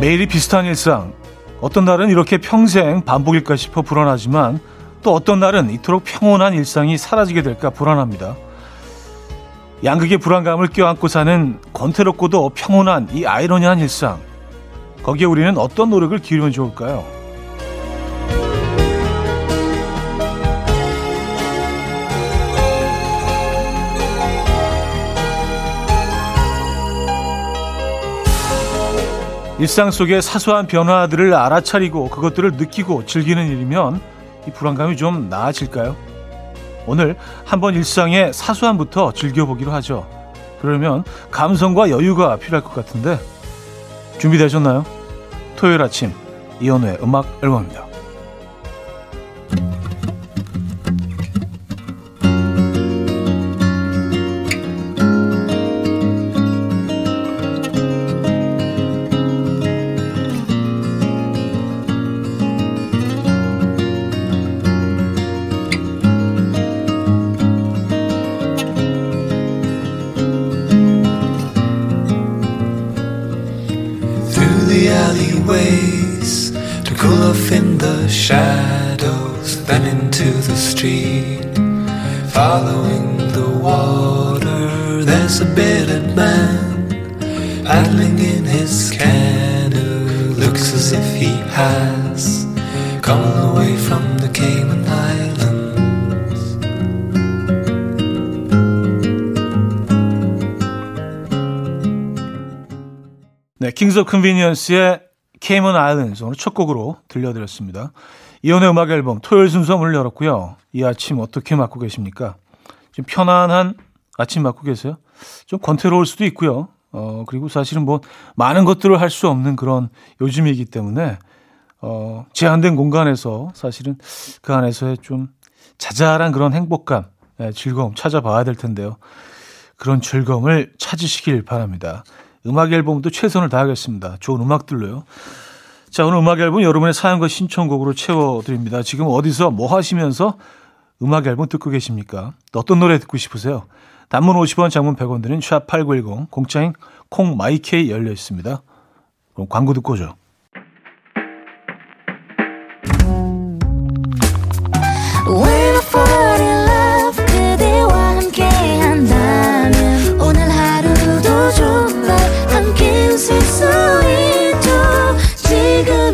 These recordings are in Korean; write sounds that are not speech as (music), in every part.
매일이 비슷한 일상. 어떤 날은 이렇게 평생 반복일까 싶어 불안하지만 또 어떤 날은 이토록 평온한 일상이 사라지게 될까 불안합니다. 양극의 불안감을 껴안고 사는 권태롭고도 평온한 이 아이러니한 일상. 거기에 우리는 어떤 노력을 기울이면 좋을까요? 일상 속의 사소한 변화들을 알아차리고 그것들을 느끼고 즐기는 일이면 이 불안감이 좀 나아질까요? 오늘 한번 일상의 사소함부터 즐겨보기로 하죠. 그러면 감성과 여유가 필요할 것 같은데 준비되셨나요? 토요일 아침 이연우의 음악 앨범입니다. Kings of Convenience의 Cayman Islands 오늘 첫 곡으로 들려드렸습니다. 이현우의 음악 앨범 토요일 순서 문을 열었고요. 이 아침 어떻게 맞고 계십니까? 좀 편안한 아침 맞고 계세요? 좀 권태로울 수도 있고요. 어, 그리고 사실은 뭐 많은 것들을 할 수 없는 그런 요즘이기 때문에 어, 제한된 공간에서 사실은 그 안에서의 좀 자잘한 그런 행복감, 네, 즐거움 찾아봐야 될 텐데요. 그런 즐거움을 찾으시길 바랍니다. 음악 앨범도 최선을 다하겠습니다. 좋은 음악들로요. 자, 오늘 음악 앨범 여러분의 사연과 신청곡으로 채워드립니다. 지금 어디서 뭐 하시면서 음악 앨범 듣고 계십니까? 어떤 노래 듣고 싶으세요? 단문 50원, 장문 100원 드는 샵8910, 공짜인 콩 마이케이 열려 있습니다. 그럼 광고 듣고 오죠.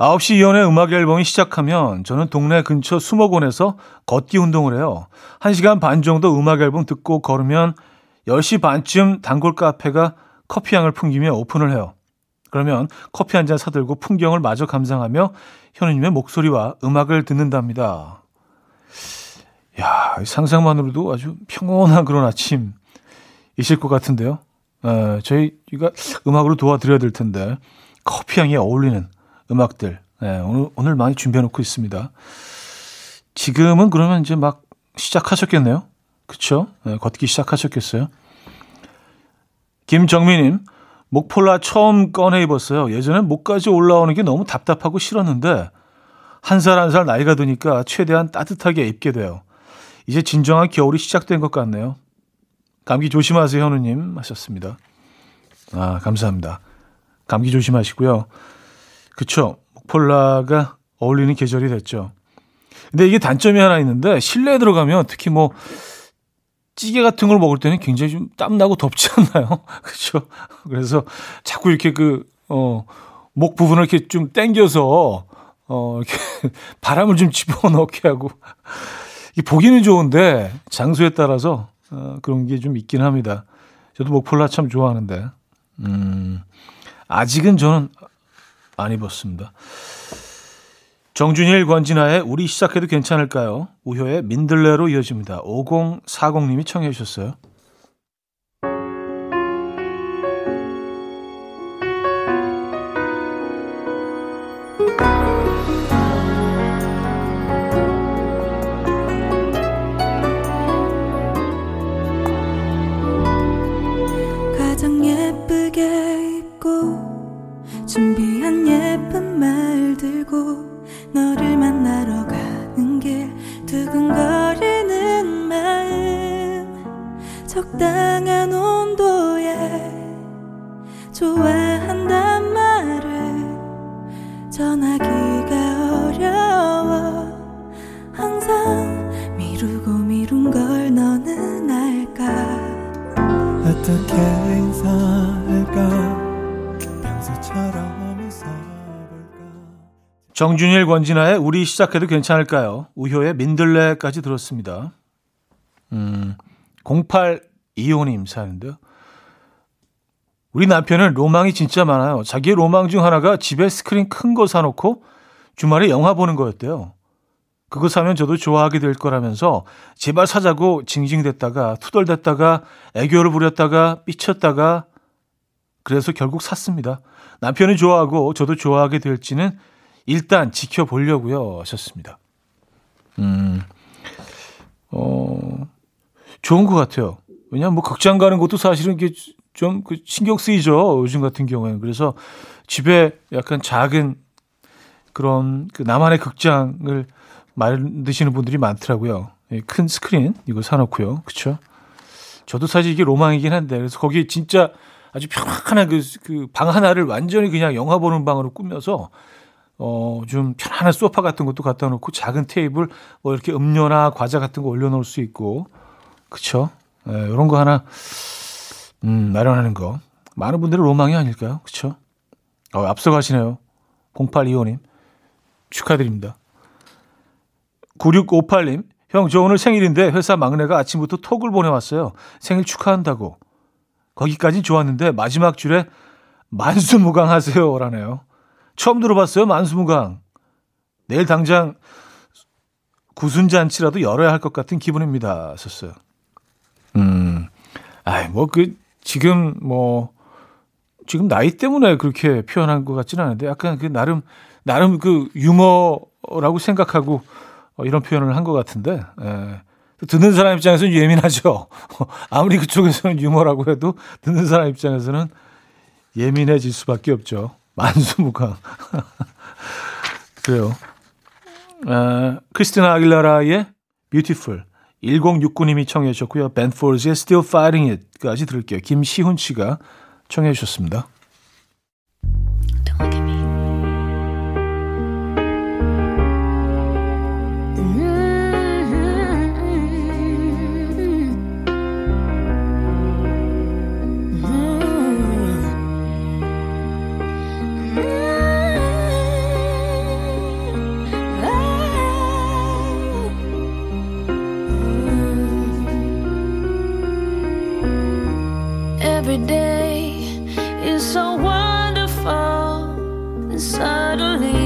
9시 이연의 음악 앨범이 시작하면 저는 동네 근처 수목원에서 걷기 운동을 해요. 1시간 반 정도 음악 앨범 듣고 걸으면 10시 반쯤 단골 카페가 커피향을 풍기며 오픈을 해요. 그러면 커피 한 잔 사들고 풍경을 마저 감상하며 현우님의 목소리와 음악을 듣는답니다. 야, 상상만으로도 아주 평온한 그런 아침이실 것 같은데요. 에, 저희가 음악으로 도와드려야 될 텐데 커피 향에 어울리는 음악들 에, 오늘 오늘 많이 준비해 놓고 있습니다. 지금은 그러면 이제 막 시작하셨겠네요. 그렇죠? 걷기 시작하셨겠어요. 김정민님 목폴라 처음 꺼내 입었어요. 예전엔 목까지 올라오는 게 너무 답답하고 싫었는데 한살 한 살 나이가 드니까 최대한 따뜻하게 입게 돼요. 이제 진정한 겨울이 시작된 것 같네요. 감기 조심하세요, 현우님. 하셨습니다. 아, 감사합니다. 감기 조심하시고요. 그쵸. 목폴라가 어울리는 계절이 됐죠. 근데 이게 단점이 하나 있는데 실내에 들어가면 특히 뭐 찌개 같은 걸 먹을 때는 굉장히 좀 땀나고 덥지 않나요? (laughs) 그렇죠? 그래서 자꾸 이렇게 그, 어, 목 부분을 이렇게 좀 당겨서, 어, 이렇게 (laughs) 바람을 좀 집어넣게 하고. 이 보기는 좋은데 장소에 따라서 어, 그런 게 좀 있긴 합니다. 저도 목폴라 참 좋아하는데. 음, 아직은 저는 안 입었습니다. 정준일 권진아의 우리 시작해도 괜찮을까요? 우효의 민들레로 이어집니다. 5040님이 청해 주셨어요. 준비한 예쁜 말 들고 너를 만나러 가는 길 두근거리는 마음. 적당한 온도에 좋아한단 말을 전하기가 어려워. 항상 미루고 미룬 걸 너는 알까? 어떻게 인사? 정준일 권진아의 우리 시작해도 괜찮을까요? 우효의 민들레까지 들었습니다. 음, 0825님 사연인데요. 우리 남편은 로망이 진짜 많아요. 자기의 로망 중 하나가 집에 스크린 큰 거 사놓고 주말에 영화 보는 거였대요. 그거 사면 저도 좋아하게 될 거라면서 제발 사자고 징징댔다가 투덜댔다가 애교를 부렸다가 삐쳤다가 그래서 결국 샀습니다. 남편이 좋아하고 저도 좋아하게 될지는 일단 지켜보려고요 하셨습니다. 음, 어, 좋은 것 같아요. 왜냐하면 뭐 극장 가는 것도 사실은 이게 좀 그 신경 쓰이죠. 요즘 같은 경우에는. 그래서 집에 약간 작은 그런 그 나만의 극장을 만드시는 분들이 많더라고요. 예, 큰 스크린 이거 사놓고요. 그렇죠? 저도 사실 이게 로망이긴 한데 그래서 거기 진짜 아주 편안한 그, 그방 하나를 완전히 그냥 영화 보는 방으로 꾸며서 어, 좀 편안한 소파 같은 것도 갖다 놓고 작은 테이블 뭐 이렇게 음료나 과자 같은 거 올려놓을 수 있고 그쵸? 예, 이런 거 하나 음, 마련하는 거 많은 분들의 로망이 아닐까요? 그쵸? 어, 앞서가시네요. 0825님 축하드립니다. 9658님 형, 저 오늘 생일인데 회사 막내가 아침부터 톡을 보내왔어요. 생일 축하한다고. 거기까진 좋았는데 마지막 줄에 만수무강하세요 라네요. 처음 들어봤어요 만수무강. 내일 당장 구순잔치라도 열어야 할 것 같은 기분입니다. 썼어요. 음, 아이 뭐 그 지금 뭐 지금 나이 때문에 그렇게 표현한 것 같지는 않은데 약간 그 나름 나름 그 유머라고 생각하고 어, 이런 표현을 한 것 같은데. 예. 듣는 사람 입장에서는 예민하죠. (laughs) 아무리 그쪽에서는 유머라고 해도 듣는 사람 입장에서는 예민해질 수밖에 없죠. 만수무강. 그래요. 아, 크리스티나 아길라라의 Beautiful 1069님이 청해 주셨고요. 벤포즈의 Still Fighting It까지 들을게요. 김시훈 씨가 청해 주셨습니다. 이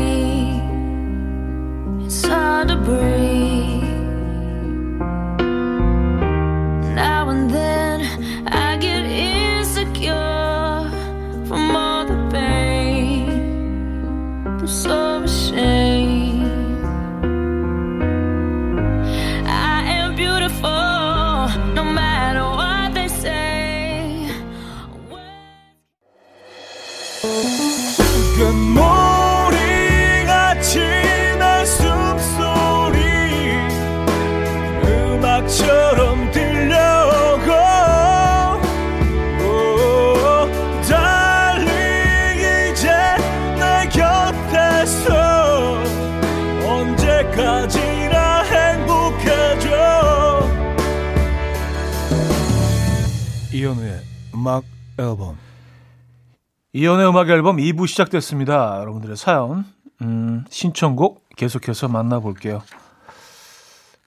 음악 앨범 2부 시작됐습니다. 여러분들의 사연, 음, 신청곡 계속해서 만나볼게요.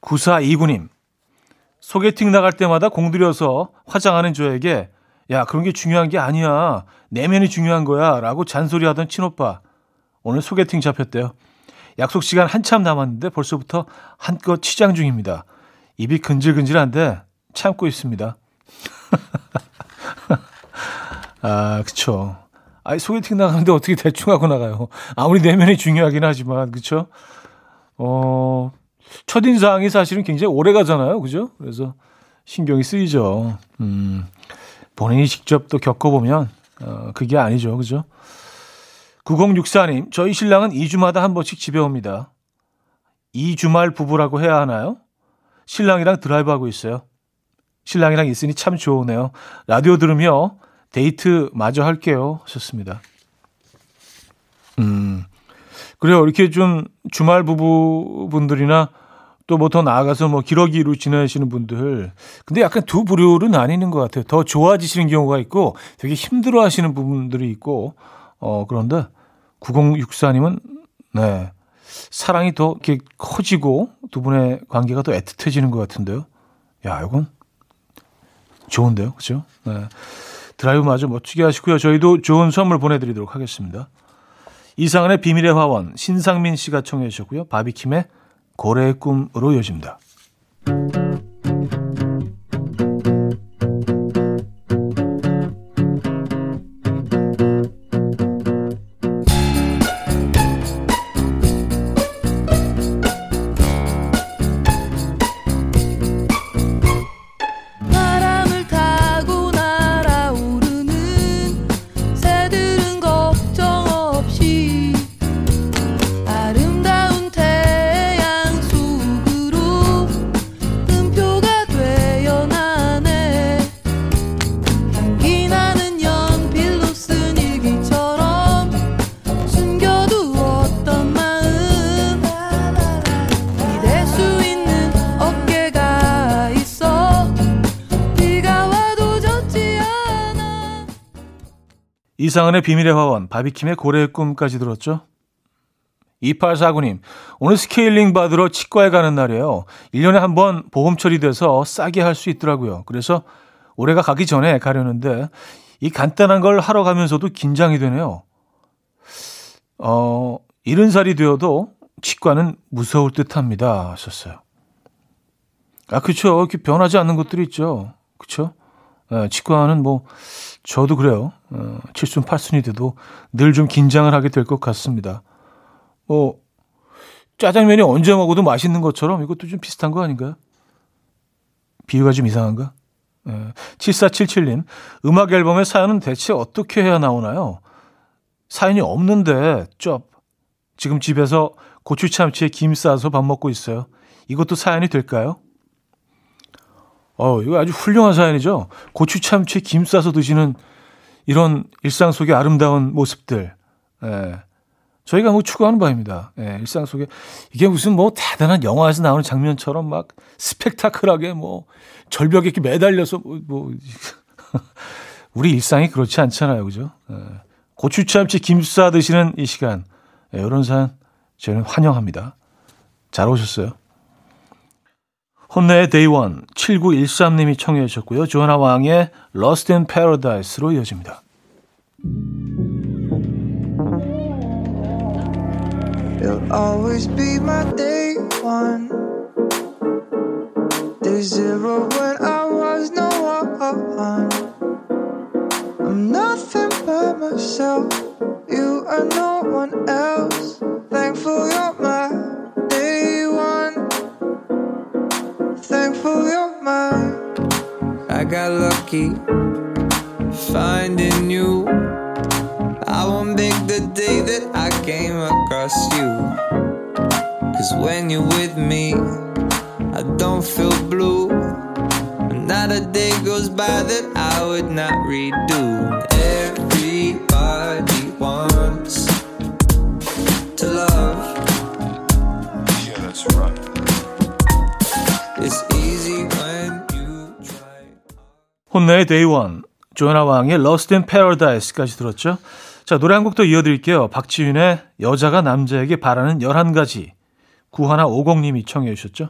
9429님, 소개팅 나갈 때마다 공들여서 화장하는 저에게 야, 그런 게 중요한 게 아니야. 내면이 중요한 거야. 라고 잔소리하던 친오빠. 오늘 소개팅 잡혔대요. 약속 시간 한참 남았는데 벌써부터 한껏 치장 중입니다. 입이 근질근질한데 참고 있습니다. (laughs) 아, 그쵸. 아니, 소개팅 나가는데 어떻게 대충 하고 나가요? 아무리 내면이 중요하긴 하지만, 그쵸? 어, 첫인상이 사실은 굉장히 오래 가잖아요. 그죠? 그래서 신경이 쓰이죠. 음, 본인이 직접 또 겪어보면, 어, 그게 아니죠. 그죠? 9064님, 저희 신랑은 2주마다 한 번씩 집에 옵니다. 2주말 부부라고 해야 하나요? 신랑이랑 드라이브하고 있어요. 신랑이랑 있으니 참 좋으네요. 라디오 들으며 데이트 마저 할게요. 하셨습니다. 음, 그래요. 이렇게 좀 주말 부부분들이나 또 뭐 더 나아가서 뭐 기러기로 지내시는 분들. 근데 약간 두 부류로 나뉘는 것 같아요. 더 좋아지시는 경우가 있고 되게 힘들어 하시는 부분들이 있고, 어, 그런데 9064님은, 네, 사랑이 더 이렇게 커지고 두 분의 관계가 더 애틋해지는 것 같은데요. 야, 이건 좋은데요. 그죠? 네. 드라이브 마저 멋지게 하시고요. 저희도 좋은 선물 보내드리도록 하겠습니다. 이상은의 비밀의 화원, 신상민 씨가 청해 주셨고요. 바비킴의 고래의 꿈으로 이어집니다. 이상은의 비밀의 화원, 바비킴의 고래의 꿈까지 들었죠? 2849님, 오늘 스케일링 받으러 치과에 가는 날이에요. 1년에 한 번 보험 처리돼서 싸게 할 수 있더라고요. 그래서 올해가 가기 전에 가려는데 이 간단한 걸 하러 가면서도 긴장이 되네요. 어, 이른 살이 되어도 치과는 무서울 듯 합니다. 하셨어요. 아, 그쵸. 이렇게 변하지 않는 것들이 있죠. 그쵸? 네, 치과는 뭐, 저도 그래요. 어, 7순, 8순이 돼도 늘 좀 긴장을 하게 될 것 같습니다. 뭐, 짜장면이 언제 먹어도 맛있는 것처럼 이것도 좀 비슷한 거 아닌가요? 비유가 좀 이상한가? 예, 7477님, 음악 앨범의 사연은 대체 어떻게 해야 나오나요? 사연이 없는데, 쩝. 지금 집에서 고추 참치에 김 싸서 밥 먹고 있어요. 이것도 사연이 될까요? 어, 이거 아주 훌륭한 사연이죠. 고추 참치 김 싸서 드시는 이런 일상 속의 아름다운 모습들. 예. 저희가 뭐 추구하는 바입니다. 예, 일상 속에 이게 무슨 뭐 대단한 영화에서 나오는 장면처럼 막 스펙타클하게 뭐 절벽에 이렇게 매달려서 뭐, 뭐 (laughs) 우리 일상이 그렇지 않잖아요, 그죠? 예. 고추 참치 김싸 드시는 이 시간 예, 이런 사연 저는 환영합니다. 잘 오셨어요. 혼내의 One 7913님이 청해 주셨고요. 조하나 왕의 Lost in Paradise로 이어집니다. Thankful you're mine. I got lucky finding you. I won't make the day that I came across you. Cause when you're with me, I don't feel blue. Not a day goes by that I would not redo. Everybody 혼내의 One, 조나 왕의 Lost in Paradise까지 들었죠. 자, 노래 한 곡 더 이어드릴게요. 박지윤의 여자가 남자에게 바라는 11가지. 구하나 50님이 청해 주셨죠.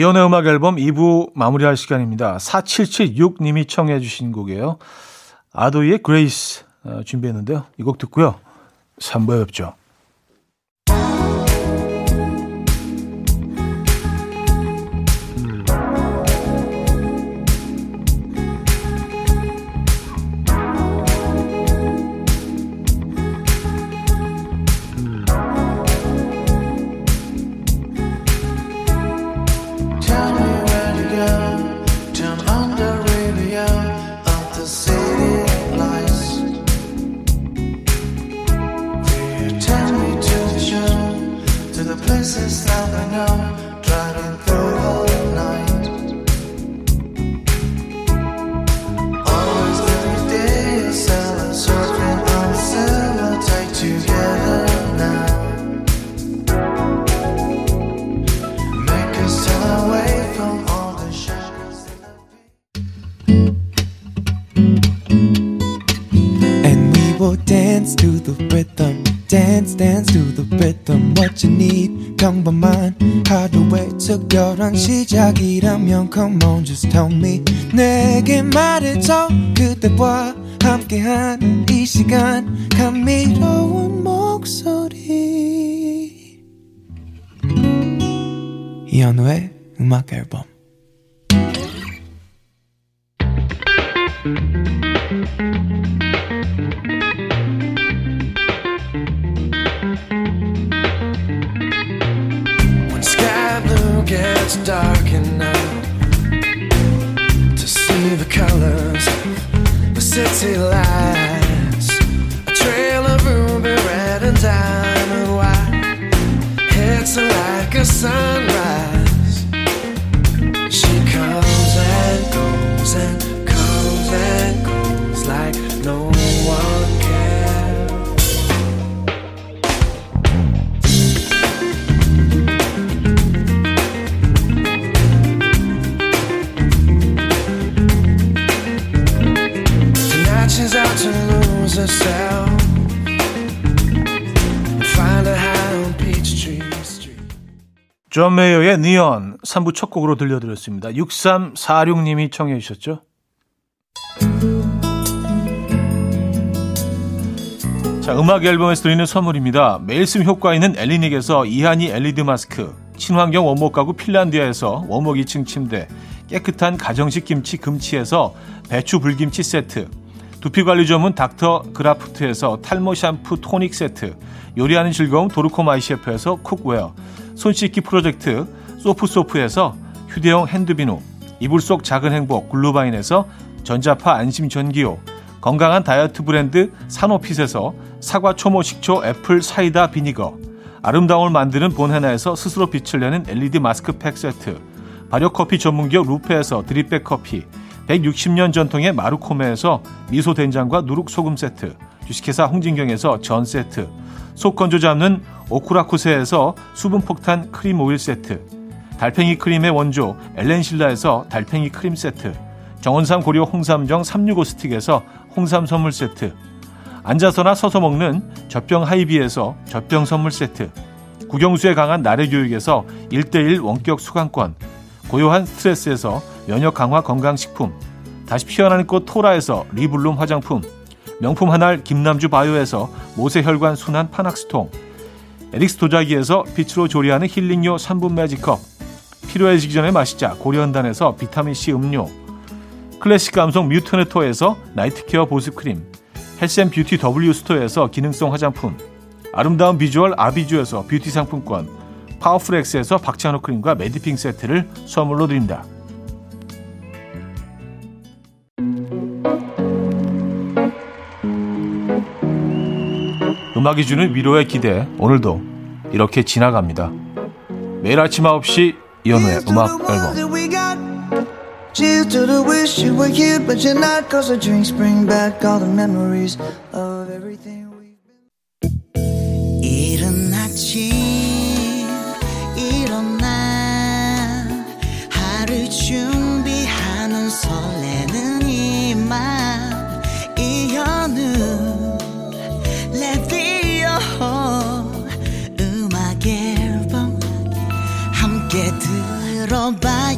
현우의 음악 앨범 2부 마무리할 시간입니다. 4776님이 청해 주신 곡이에요. ADOY의 Grace 어, 준비했는데요. 이 곡 듣고요. 3부에 뵙죠. 특별한 시작이라면 Come on, just tell me. 내게 말해줘. 그대와 함께한 이 시간. 감미로운 목소리. 이현우의 음악 앨범. Gets dark enough to see the colors, the city lights, a trail of ruby red and diamond white, it's like a sunrise. 존 메이어의 니언 3부 첫 곡으로 들려드렸습니다. 6346님이 청해 주셨죠. 자, 음악 앨범에서 드리는 선물입니다. 매일 쓰면 효과 있는 엘리닉에서 이하니 LED 마스크, 친환경 원목 가구 핀란디아에서 원목 2층 침대, 깨끗한 가정식 김치 금치에서 배추 불김치 세트, 두피관리 전문 닥터 그라프트에서 탈모 샴푸 토닉 세트, 요리하는 즐거움 도르코 마이셰프에서 cookware, 손 씻기 프로젝트 소프소프에서 휴대용 핸드비누, 이불 속 작은 행복 글루바인에서 전자파 안심 전기요, 건강한 다이어트 브랜드 사노핏에서 사과 초모 식초 apple cider vinegar, 아름다움을 만드는 본헤나에서 스스로 빛을 내는 LED 마스크팩 세트, 발효 커피 전문기업 루페에서 drip bag 커피, 160년 전통의 마루코메에서 미소 된장과 누룩 소금 세트, 주식회사 홍진경에서 전 세트, 속 건조 잡는 오쿠라쿠세에서 수분 폭탄 크림 오일 세트, 달팽이 크림의 원조 엘렌실라에서 달팽이 크림 세트, 정원삼 고려 홍삼정 365 스틱에서 홍삼 선물 세트, 앉아서나 서서 먹는 젖병 하이비에서 젖병 선물 세트, 국영수에 강한 나래 교육에서 1대1 원격 수강권, 고요한 스트레스에서 면역 강화 건강식품, 다시 피어나는 꽃 토라에서 리블룸 화장품, 명품 한알 김남주 바이오에서 모세혈관 순환 파낙스통, 에릭스 도자기에서 빛으로 조리하는 힐링요 3분 magic cup, 필요해지기 전에 마시자 고려은단에서 비타민C 음료, 클래식 감성 뮤트네토에서 night care 보습크림, health and beauty W 스토어에서 기능성 화장품, 아름다운 비주얼 아비주에서 뷰티 상품권, 파워풀엑스에서 박찬호 크림과 메디핑 세트를 선물로 드립니다. 음악이 주는 위로의 기대 오늘도 이렇게 지나갑니다. 매일 아침 9시 이현우의 음악 앨범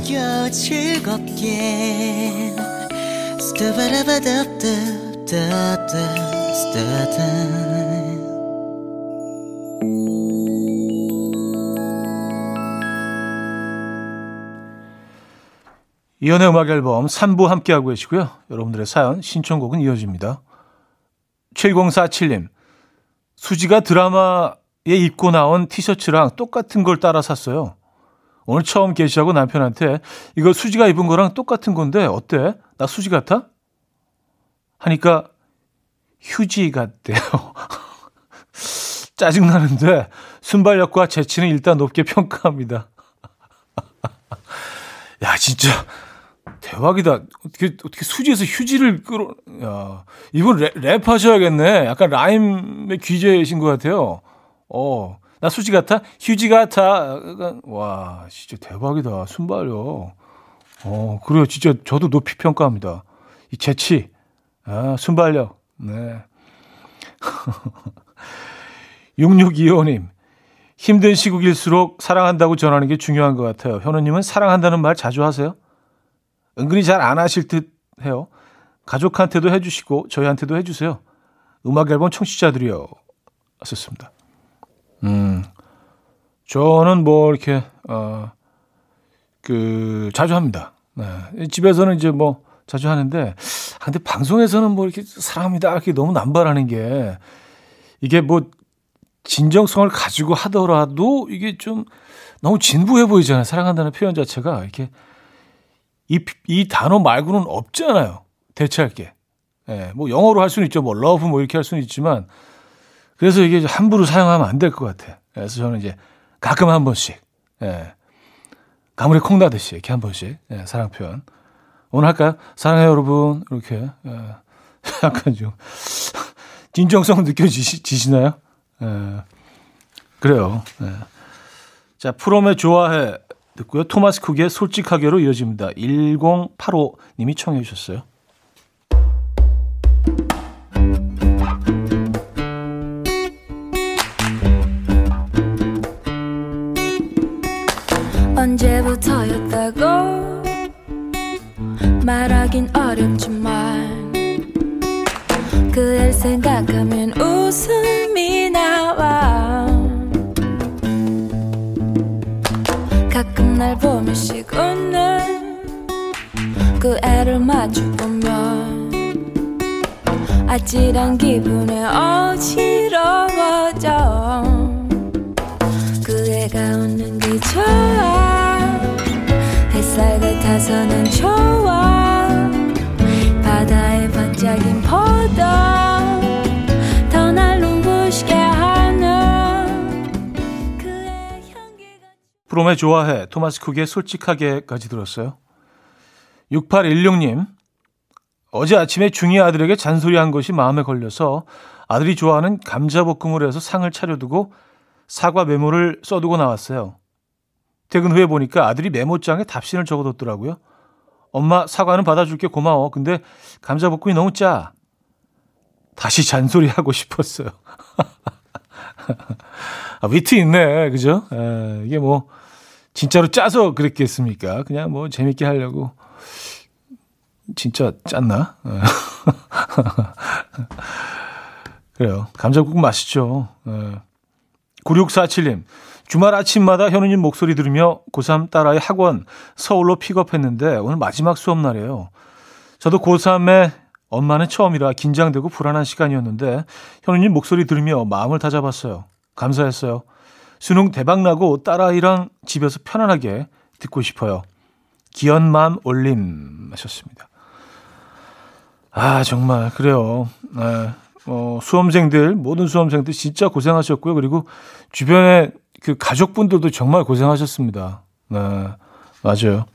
들어봐요 즐겁게 이연의 음악 앨범 3부 함께하고 계시고요. 여러분들의 사연, 신청곡은 이어집니다. 7047님, 수지가 드라마에 입고 나온 티셔츠랑 똑같은 걸 따라 샀어요. 오늘 처음 게시하고 남편한테 이거 수지가 입은 거랑 똑같은 건데 어때? 나 수지 같아? 하니까 휴지 같대요. (laughs) 짜증나는데 순발력과 재치는 일단 높게 평가합니다. (laughs) 야, 진짜 대박이다. 어떻게 어떻게 수지에서 휴지를 끌어 야, 이분 랩, 랩 하셔야겠네. 약간 라임의 귀재이신 것 같아요. 어. 나 수지 같아? 휴지 같아. 와, 진짜 대박이다. 순발력. 어, 그래요. 진짜 저도 높이 평가합니다. 이 재치. 아, 순발력. 네. (laughs) 6625님. 힘든 시국일수록 사랑한다고 전하는 게 중요한 것 같아요. 현우님은 사랑한다는 말 자주 하세요? 은근히 잘 안 하실 듯 해요. 가족한테도 해주시고 저희한테도 해주세요. 음악 앨범 청취자들이요. 썼습니다. 음, 저는 뭐 이렇게 어, 그 자주 합니다. 네. 집에서는 이제 뭐 자주 하는데, 아, 근데 방송에서는 뭐 이렇게 사랑합니다 이렇게 너무 남발하는 게 이게 뭐 진정성을 가지고 하더라도 이게 좀 너무 진부해 보이잖아요. 사랑한다는 표현 자체가 이렇게 이, 이 단어 말고는 없잖아요. 대체할 게. 예, 뭐 영어로 할 수는 있죠. 뭐 love 뭐 이렇게 할 수는 있지만 그래서 이게 함부로 사용하면 안 될 것 같아. 그래서 저는 이제 가끔 한 번씩, 예, 가물에 콩 나듯이 이렇게 한 번씩 예, 사랑 표현. 오늘 할까요? 사랑해요 여러분 이렇게 예, (laughs) 약간 좀 (laughs) 진정성 느껴지시나요? 예, 그래요. 예. 자 프롬의 좋아해 듣고요. 토마스 쿡의 솔직하게로 이어집니다. 1085님이 청해 주셨어요. 하긴 어렵지만 그날 생각하면 웃음이 나와. 가끔 날 보며씩 웃는 그 애를 마주보면 아찔한 기분에 어지러워져. 그 애가 웃는 게 좋아. 햇살 같아서 난 좋아 프롬의 좋아해 토마스 쿡의 솔직하게까지 들었어요. 6816님 어제 아침에 중이 아들에게 잔소리한 것이 마음에 걸려서 아들이 좋아하는 감자볶음을 해서 상을 차려두고 사과 메모를 써두고 나왔어요. 퇴근 후에 보니까 아들이 메모장에 답신을 적어뒀더라고요. 엄마 사과는 받아줄게 고마워. 근데 감자볶음이 너무 짜. 다시 잔소리하고 싶었어요. (laughs) 아, 위트 있네, 그죠? 에, 이게 뭐 진짜로 짜서 그랬겠습니까? 그냥 뭐 재밌게 하려고 진짜 짰나? 에. (laughs) 그래요. 감자국은 맛있죠. 에. 9647님. 주말 아침마다 현우님 목소리 들으며 고3 딸아이 학원 서울로 픽업했는데 오늘 마지막 수업 날이에요. 저도 고3의 엄마는 처음이라 긴장되고 불안한 시간이었는데 현우님 목소리 들으며 마음을 다잡았어요. 감사했어요. 수능 대박나고 딸아이랑 집에서 편안하게 듣고 싶어요. 기연맘 올림 하셨습니다. 아 정말 그래요. 네. 어, 수험생들 모든 수험생들 진짜 고생하셨고요. 그리고 주변에 그 가족분들도 정말 고생하셨습니다. 네, 맞아요.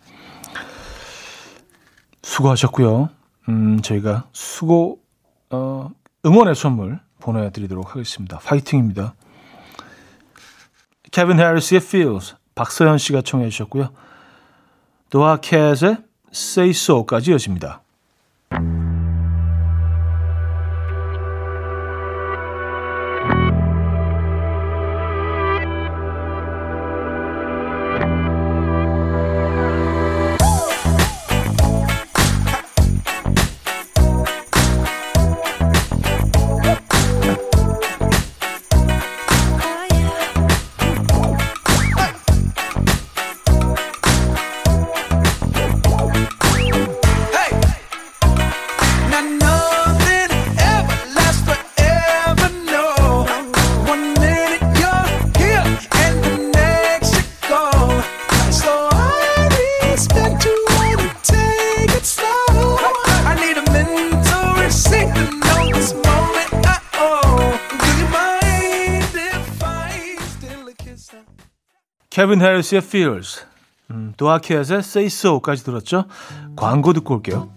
수고하셨고요. 음, 저희가 수고 어, 응원의 선물 보내드리도록 하겠습니다. 파이팅입니다. 케빈 해리스의 Feels 박서연 씨가 청해 주셨고요. 도아캣의 Say So까지 이어집니다. 케빈 해리스의 Fears, 음, 도아키엣의 Say So까지 들었죠. 광고 듣고 올게요.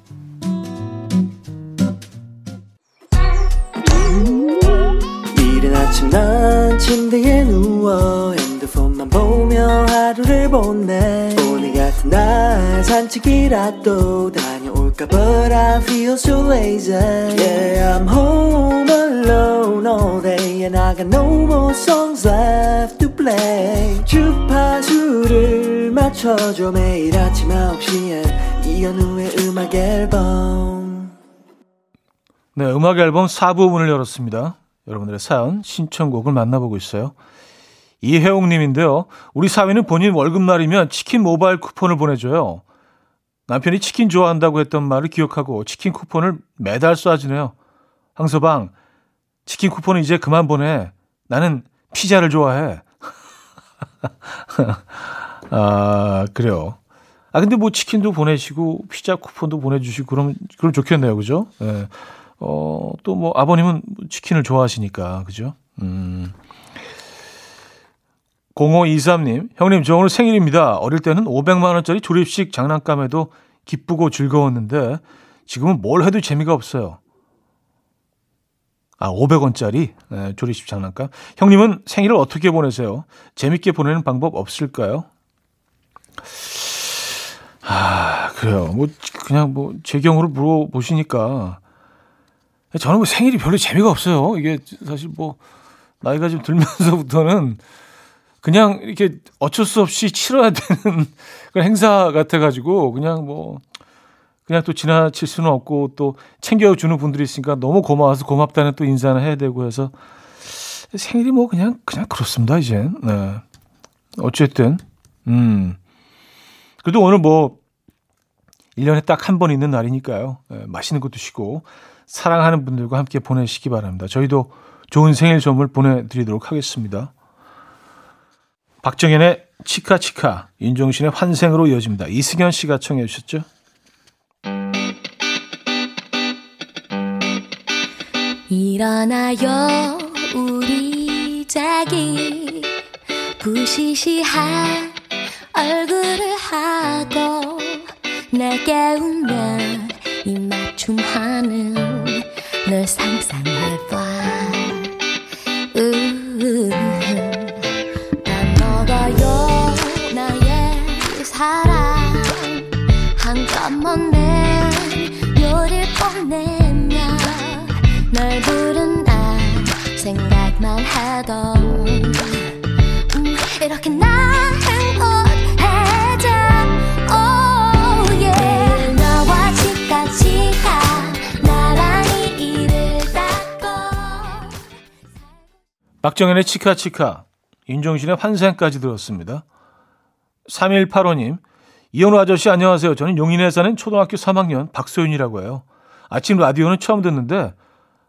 이른 아침 난 침대에 누워 핸드폰만 보며 하루를 보내 오늘 같은 날 산책이라도 다 녀올까 But I feel so lazy Yeah I'm home alone all day And I got no more songs left to play 주파수를 맞춰줘 매일 아침 9시에 이현우의 음악 앨범 네, 음악 앨범 4부 문을 열었습니다. 여러분들의 사연, 신청곡을 만나보고 있어요. 이혜옥 님인데요. 우리 사위는 본인 월급날이면 치킨 모바일 쿠폰을 보내줘요. 남편이 치킨 좋아한다고 했던 말을 기억하고 치킨 쿠폰을 매달 쏴주네요. 황서방, 치킨 쿠폰은 이제 그만 보내. 나는 피자를 좋아해. (laughs) 아, 그래요. 아, 근데 뭐 치킨도 보내시고 피자 쿠폰도 보내주시고 그러면, 그럼 좋겠네요. 그죠? 예. 어, 또 뭐 아버님은 치킨을 좋아하시니까. 그죠? 음. 0523님, 형님, 저 오늘 생일입니다. 어릴 때는 500만원짜리 조립식 장난감에도 기쁘고 즐거웠는데, 지금은 뭘 해도 재미가 없어요. 아, 500원짜리 네, 조립식 장난감. 형님은 생일을 어떻게 보내세요? 재밌게 보내는 방법 없을까요? 아, 그래요. 뭐, 그냥 뭐, 제 경우를 물어보시니까. 저는 뭐 생일이 별로 재미가 없어요. 이게 사실 뭐, 나이가 좀 들면서부터는 그냥 이렇게 어쩔 수 없이 치러야 되는 (laughs) 그런 행사 같아가지고 그냥 뭐 그냥 또 지나칠 수는 없고 또 챙겨주는 분들이 있으니까 너무 고마워서 고맙다는 또 인사는 해야 되고 해서 생일이 뭐 그냥 그냥 그렇습니다 이젠. 네. 어쨌든 음 그래도 오늘 뭐 1년에 딱 한 번 있는 날이니까요. 네, 맛있는 거 드시고 사랑하는 분들과 함께 보내시기 바랍니다. 저희도 좋은 생일 선물 보내드리도록 하겠습니다. 박정현의 치카치카, 윤종신의 환생으로 이어집니다. 이승현 씨가 청해 주셨죠? 일어나요 우리 자기 부시시한 얼굴을 하고 날 깨우면 입맞춤 하는 널 상상해봐 oh 박정현의 치카치카, 윤종신의 환생까지 들었습니다. 3185님, 이현우 아저씨 안녕하세요. 저는 용인에 사는 초등학교 3학년 박소윤이라고 해요. 아침 라디오는 처음 듣는데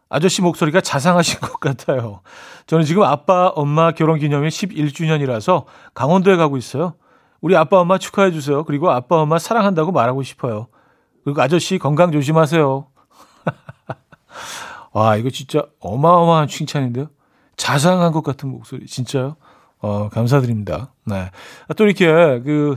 아저씨 목소리가 자상하신 (laughs) 것 같아요. 저는 지금 아빠, 엄마 결혼 기념일 11주년이라서 강원도에 가고 있어요. 우리 아빠, 엄마 축하해 주세요. 그리고 아빠, 엄마 사랑한다고 말하고 싶어요. 그리고 아저씨 건강 조심하세요. (laughs) 와, 이거 진짜 어마어마한 칭찬인데요. 자상한 것 같은 목소리. 진짜요? 어, 감사드립니다. 네. 아, 또 이렇게 그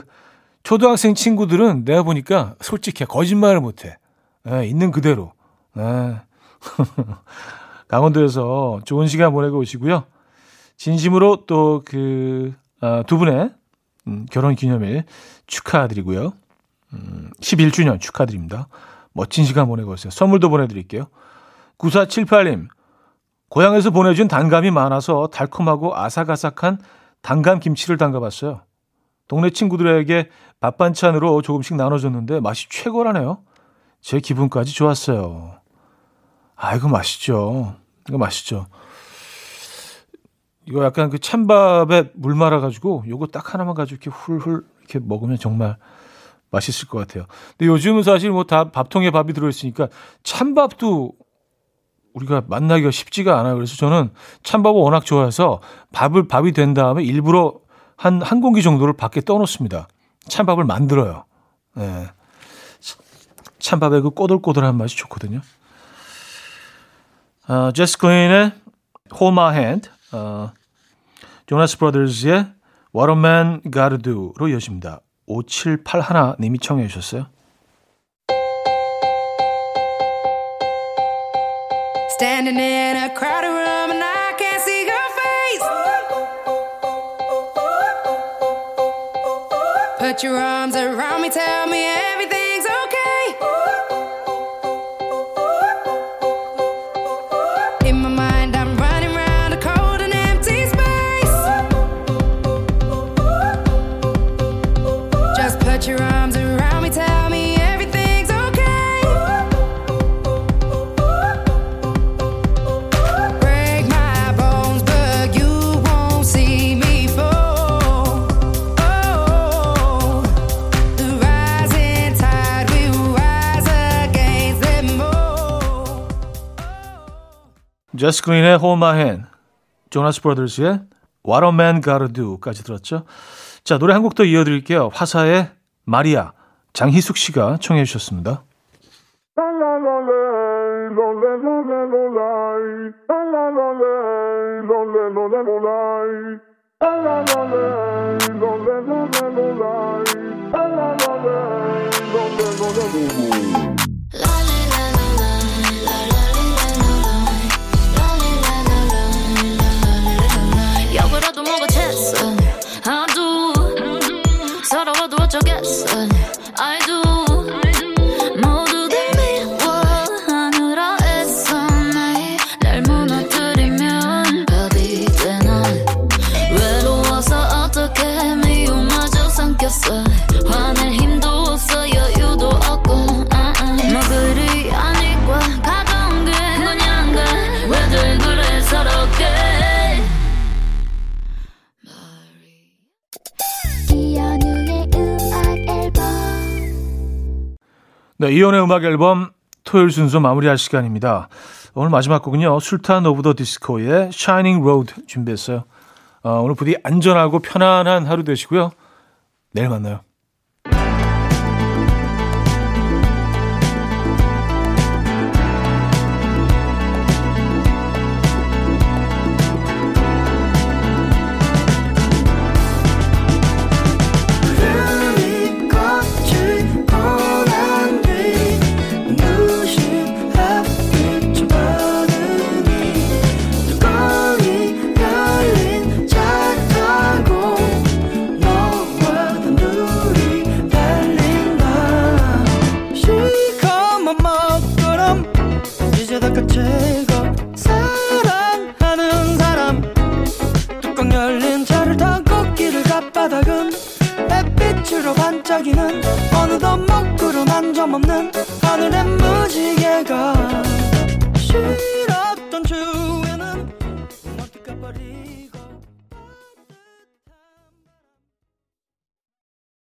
초등학생 친구들은 내가 보니까 솔직해. 거짓말을 못 해. 네, 있는 그대로. 네. (laughs) 강원도에서 좋은 시간 보내고 오시고요. 진심으로 또 그, 아, 두 분의 음, 결혼 기념일 축하드리고요. 음, 11주년 축하드립니다. 멋진 시간 보내고 오세요. 선물도 보내드릴게요. 9478님, 고향에서 보내준 단감이 많아서 달콤하고 아삭아삭한 단감 김치를 담가봤어요. 동네 친구들에게 밥 반찬으로 조금씩 나눠줬는데 맛이 최고라네요. 제 기분까지 좋았어요. 아, 이거 맛있죠. 이거 맛있죠. 이거 약간 그 찬밥에 물 말아가지고 요거 딱 하나만 가지고 이렇게 훌훌 이렇게 먹으면 정말 맛있을 것 같아요. 근데 요즘은 사실 뭐 다 밥통에 밥이 들어있으니까 찬밥도 우리가 만나기가 쉽지가 않아요. 그래서 저는 찬밥을 워낙 좋아해서 밥을 밥이 된 다음에 일부러 한 한 공기 정도를 밖에 떠놓습니다. 찬밥을 만들어요. 예. 찬밥의 그 꼬들꼬들한 맛이 좋거든요. 어, 제스 클린의 Hold My Hand, 어, 조나스 브라더스의 What a Man Gotta Do로 이어집니다. 5781님이 청해 주셨어요. Standing in a crowded room 제스 그린의 Hand, 조나스 브라더스의 What a Man Gotta Do까지 들었죠. 자, 노래 한 곡 더 이어드릴게요. 화사의 마리아, 장희숙 씨가 청해 주셨습니다. 네, 이현우의 음악 앨범 토요일 순서 마무리할 시간입니다. 오늘 마지막 곡은요. 술탄 오브 더 디스코의 Shining Road 준비했어요. 어, 오늘 부디 안전하고 편안한 하루 되시고요. 내일 만나요.